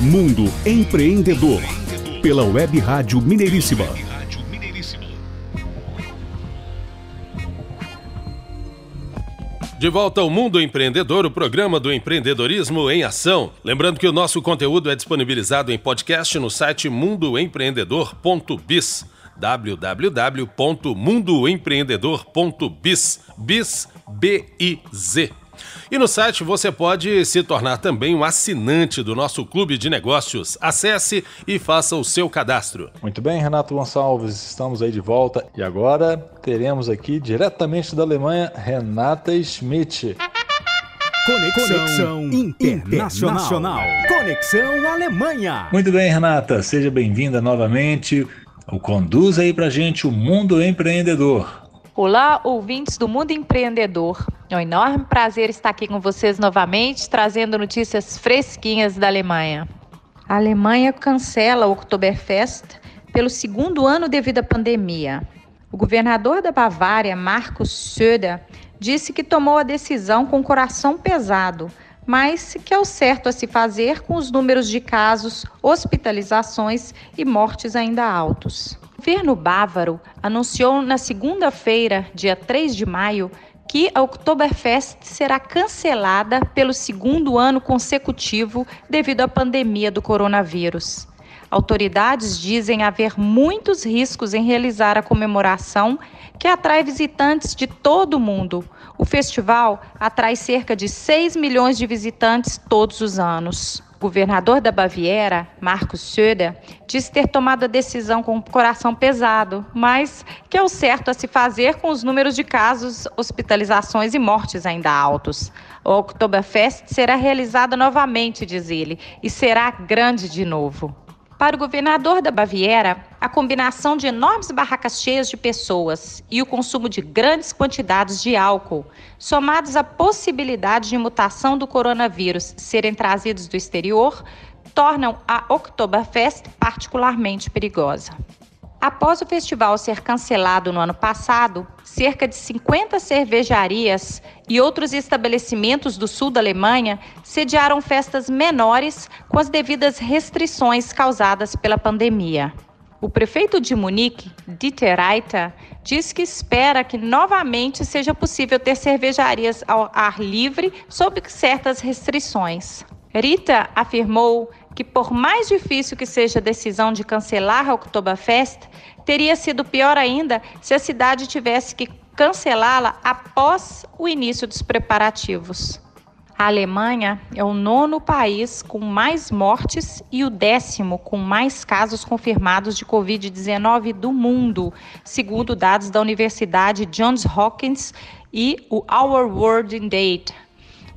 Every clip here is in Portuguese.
Mundo Empreendedor, pela Web Rádio Mineiríssima. De volta ao Mundo Empreendedor, o programa do empreendedorismo em ação. Lembrando que o nosso conteúdo é disponibilizado em podcast no site mundoempreendedor.biz www.mundoempreendedor.biz biz B-I-Z. E no site você pode se tornar também um assinante do nosso clube de negócios. Acesse e faça o seu cadastro. Muito bem, Renato Gonçalves, estamos aí de volta e agora teremos aqui diretamente da Alemanha Renata Schmidt. Conexão, Conexão internacional. internacional. Conexão Alemanha. Muito bem, Renata, seja bem-vinda novamente. O conduz aí pra gente o mundo empreendedor. Olá, ouvintes do Mundo Empreendedor. É um enorme prazer estar aqui com vocês novamente, trazendo notícias fresquinhas da Alemanha. A Alemanha cancela o Oktoberfest pelo segundo ano devido à pandemia. O governador da Bavária, Markus Söder, disse que tomou a decisão com o coração pesado, mas que é o certo a se fazer com os números de casos, hospitalizações e mortes ainda altos. O governo bávaro anunciou na segunda-feira, dia 3 de maio, que a Oktoberfest será cancelada pelo segundo ano consecutivo devido à pandemia do coronavírus. Autoridades dizem haver muitos riscos em realizar a comemoração, que atrai visitantes de todo o mundo. O festival atrai cerca de 6 milhões de visitantes todos os anos. O governador da Baviera, Markus Söder, disse ter tomado a decisão com o coração pesado, mas que é o certo a se fazer com os números de casos, hospitalizações e mortes ainda altos. O Oktoberfest será realizada novamente, diz ele, e será grande de novo. Para o governador da Baviera, a combinação de enormes barracas cheias de pessoas e o consumo de grandes quantidades de álcool, somados à possibilidade de mutação do coronavírus serem trazidos do exterior, tornam a Oktoberfest particularmente perigosa. Após o festival ser cancelado no ano passado, cerca de 50 cervejarias e outros estabelecimentos do sul da Alemanha sediaram festas menores com as devidas restrições causadas pela pandemia. O prefeito de Munique, Dieter Reiter, diz que espera que novamente seja possível ter cervejarias ao ar livre sob certas restrições. Rita afirmou que, por mais difícil que seja a decisão de cancelar a Oktoberfest, teria sido pior ainda se a cidade tivesse que cancelá-la após o início dos preparativos. A Alemanha é o nono país com mais mortes e o décimo com mais casos confirmados de Covid-19 do mundo, segundo dados da Universidade Johns Hopkins e o Our World in Date,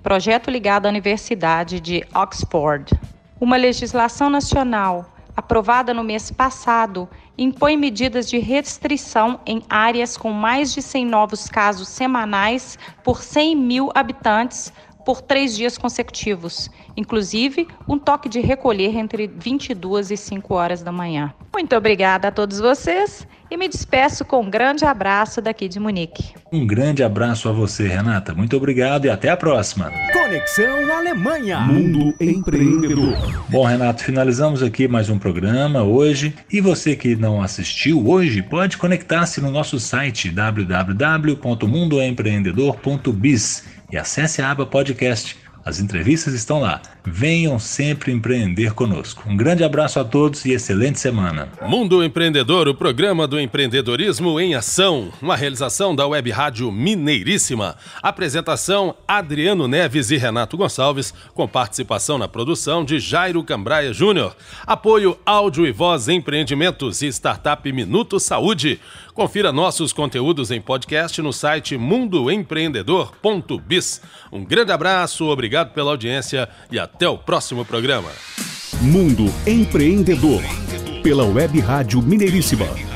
projeto ligado à Universidade de Oxford. Uma legislação nacional aprovada no mês passado impõe medidas de restrição em áreas com mais de 100 novos casos semanais por 100 mil habitantes por três dias consecutivos, inclusive um toque de recolher entre 22 e 5 horas da manhã. Muito obrigada a todos vocês e me despeço com um grande abraço daqui de Munique. Um grande abraço a você, Renata. Muito obrigado e até a próxima. Conexão Alemanha. Mundo Empreendedor. Bom, Renato, finalizamos aqui mais um programa hoje. E você que não assistiu hoje, pode conectar-se no nosso site www.mundoempreendedor.biz e acesse a aba podcast as entrevistas estão lá. Venham sempre empreender conosco. Um grande abraço a todos e excelente semana. Mundo Empreendedor, o programa do empreendedorismo em ação. Uma realização da Web Rádio Mineiríssima. Apresentação: Adriano Neves e Renato Gonçalves, com participação na produção de Jairo Cambraia Júnior. Apoio Áudio e Voz Empreendimentos e Startup Minuto Saúde. Confira nossos conteúdos em podcast no site mundoempreendedor.biz. Um grande abraço, obrigado pela audiência e até o próximo programa. Mundo Empreendedor, pela Web Rádio Mineiríssima.